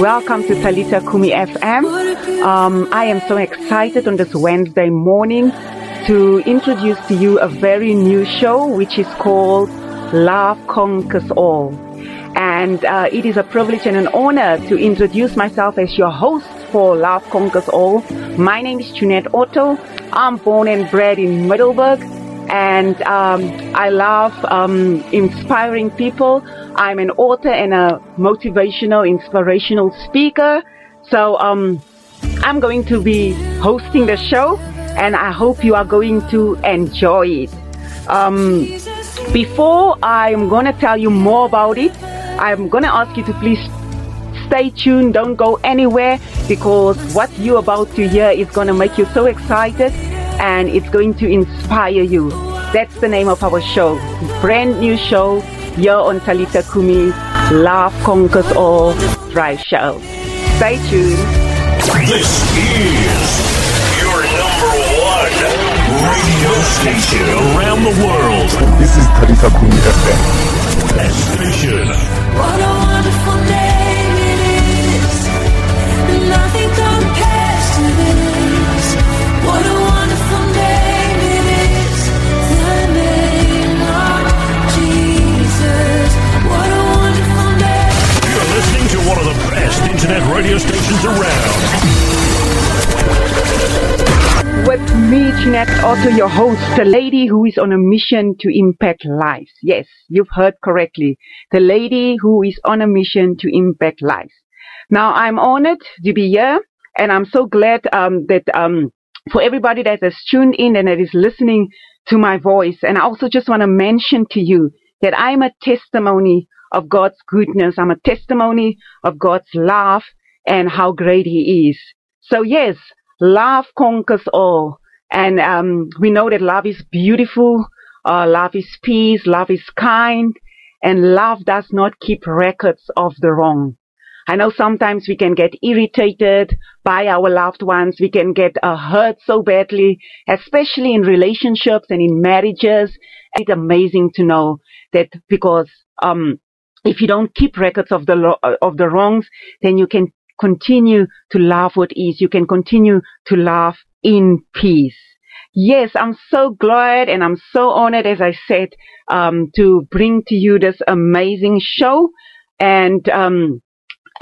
Welcome to Talita Kumi FM. Um, I am so excited on this Wednesday morning to introduce to you a very new show which is called Love Conquers All. And uh, it is a privilege and an honor to introduce myself as your host for Love Conquers All. My name is Jeanette Otto. I'm born and bred in Middleburg and um, I love um, inspiring people. I'm an author and a motivational, inspirational speaker. So um, I'm going to be hosting the show, and I hope you are going to enjoy it. Um, before I'm going to tell you more about it, I'm going to ask you to please stay tuned. Don't go anywhere because what you're about to hear is going to make you so excited and it's going to inspire you. That's the name of our show. Brand new show here on Talita Kumi. Love conquers all drive show. Stay tuned. This is your number one radio station around the world. This is Talita Kumi FM. Station What a wonderful name internet radio stations around. With me, Jeanette Otto, your host, the lady who is on a mission to impact lives. Yes, you've heard correctly. The lady who is on a mission to impact lives. Now, I'm honored to be here, and I'm so glad um, that um, for everybody that has tuned in and that is listening to my voice. And I also just want to mention to you that I'm a testimony of God's goodness. I'm a testimony of God's love and how great He is. So yes, love conquers all. And um, we know that love is beautiful, uh, love is peace, love is kind, and love does not keep records of the wrong. I know sometimes we can get irritated by our loved ones. We can get uh, hurt so badly, especially in relationships and in marriages. It's amazing to know that because um, if you don't keep records of the lo- of the wrongs, then you can continue to laugh with ease. You can continue to laugh in peace. Yes, I'm so glad and I'm so honored, as I said, um, to bring to you this amazing show. And um,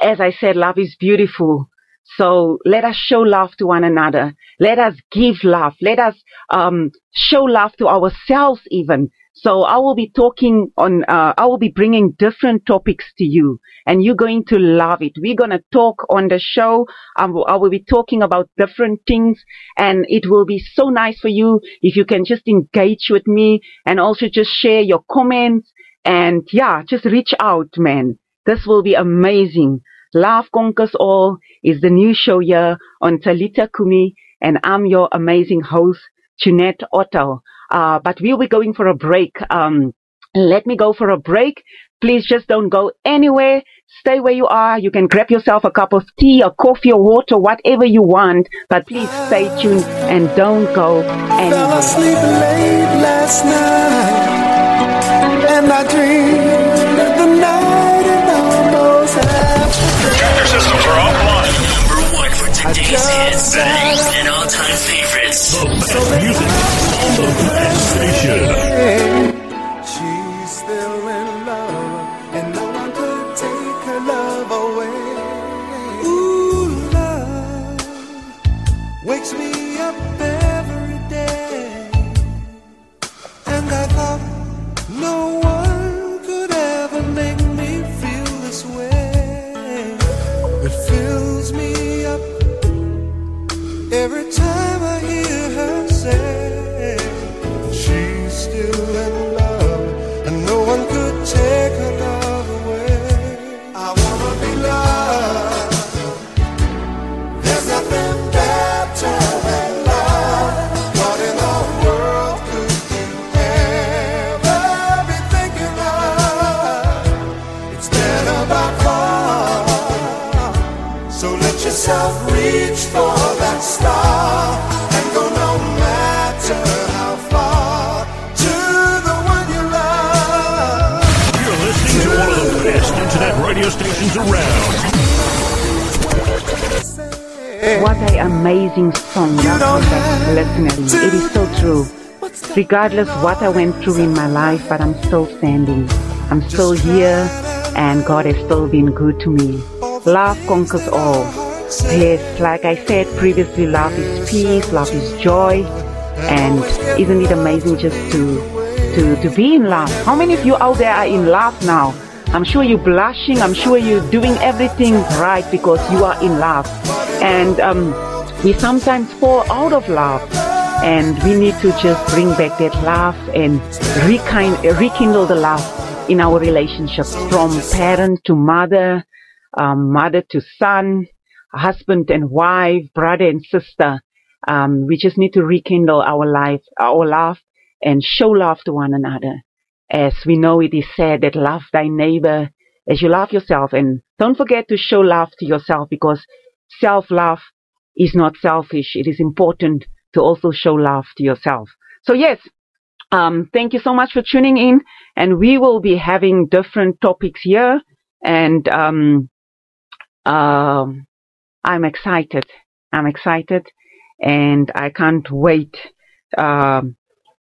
as I said, love is beautiful. So let us show love to one another. Let us give love. Let us um, show love to ourselves even. So I will be talking on, uh, I will be bringing different topics to you and you're going to love it. We're going to talk on the show. Um, I will be talking about different things and it will be so nice for you if you can just engage with me and also just share your comments and yeah, just reach out, man. This will be amazing. Love Conquers All is the new show here on Talita Kumi and I'm your amazing host, Jeanette Otto. Uh, but we'll be going for a break. Um, let me go for a break. Please just don't go anywhere. Stay where you are. You can grab yourself a cup of tea or coffee or water, whatever you want. But please stay tuned and don't go Fell anywhere. asleep late last night, and I dreamed today's hits, bangs, and all-time favorites. The best music on the best station. She's still in love, and no one could take her love away. Ooh, love wakes me up radio stations around. What an amazing song that was that listening. It is so true. Regardless what I went through in my life, but I'm still standing. I'm still here and God has still been good to me. Love conquers all. Yes, like I said previously, love is peace, love is joy. And isn't it amazing just to to, to be in love? How many of you out there are in love now? I'm sure you're blushing. I'm sure you're doing everything right because you are in love. And um, we sometimes fall out of love. And we need to just bring back that love and rekind, rekindle the love in our relationships from parent to mother, um, mother to son, husband and wife, brother and sister. Um, we just need to rekindle our life, our love and show love to one another. As we know it is said that love thy neighbor as you love yourself and don't forget to show love to yourself because self-love is not selfish. It is important to also show love to yourself. So yes, um, thank you so much for tuning in and we will be having different topics here and um, um, I'm excited. I'm excited and I can't wait um,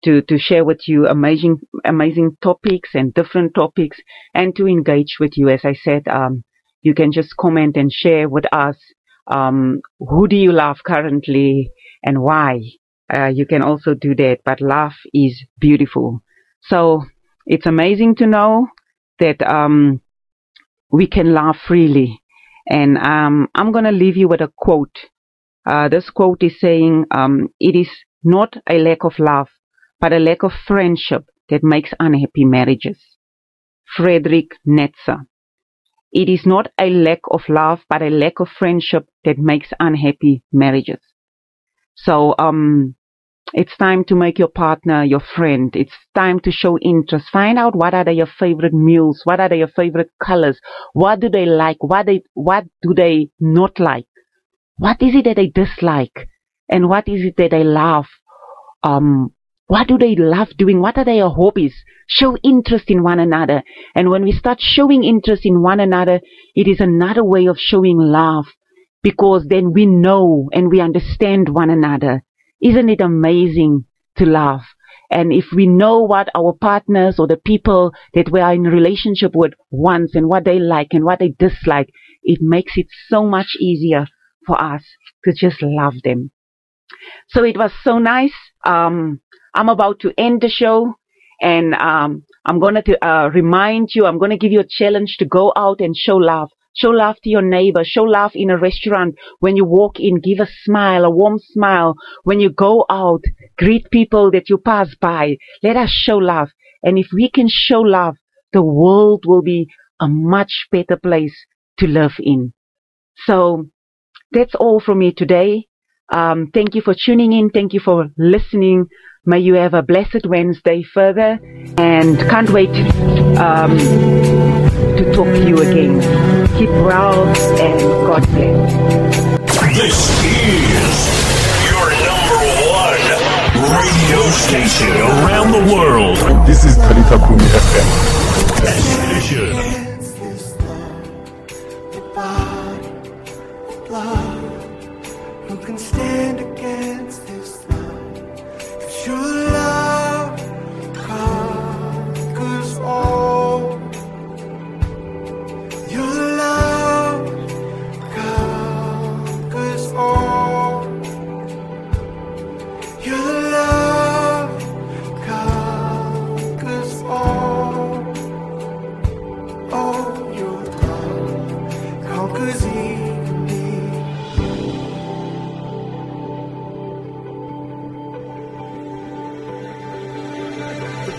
to to share with you amazing amazing topics and different topics and to engage with you. As I said, um, you can just comment and share with us um, who do you love currently and why. Uh, you can also do that, but love is beautiful. So it's amazing to know that um, we can laugh freely. And um, I'm going to leave you with a quote. Uh, this quote is saying, um, "It is not a lack of love, but a lack of friendship that makes unhappy marriages." Frederick Nietzsche. It is not a lack of love, but a lack of friendship that makes unhappy marriages. So, um, it's time to make your partner your friend. It's time to show interest. Find out what are their favorite meals. What are their favorite colors? What do they like? What they, what do they not like? What is it that they dislike? And what is it that they love? Um, what do they love doing? What are their hobbies? Show interest in one another. And when we start showing interest in one another, it is another way of showing love because then we know and we understand one another. Isn't it amazing to love? And if we know what our partners or the people that we are in relationship with wants and what they like and what they dislike, it makes it so much easier for us to just love them. So it was so nice. Um, I'm about to end the show and um, I'm going to uh, remind you, I'm going to give you a challenge to go out and show love. Show love to your neighbor. Show love in a restaurant. When you walk in, give a smile, a warm smile. When you go out, greet people that you pass by. Let us show love. And if we can show love, the world will be a much better place to live in. So that's all from me today. Um, thank you for tuning in. Thank you for listening. May you have a blessed Wednesday further and can't wait um, to talk to you again. Keep well and God bless. This is your number one radio station around the world. This is Talita Kumi FM.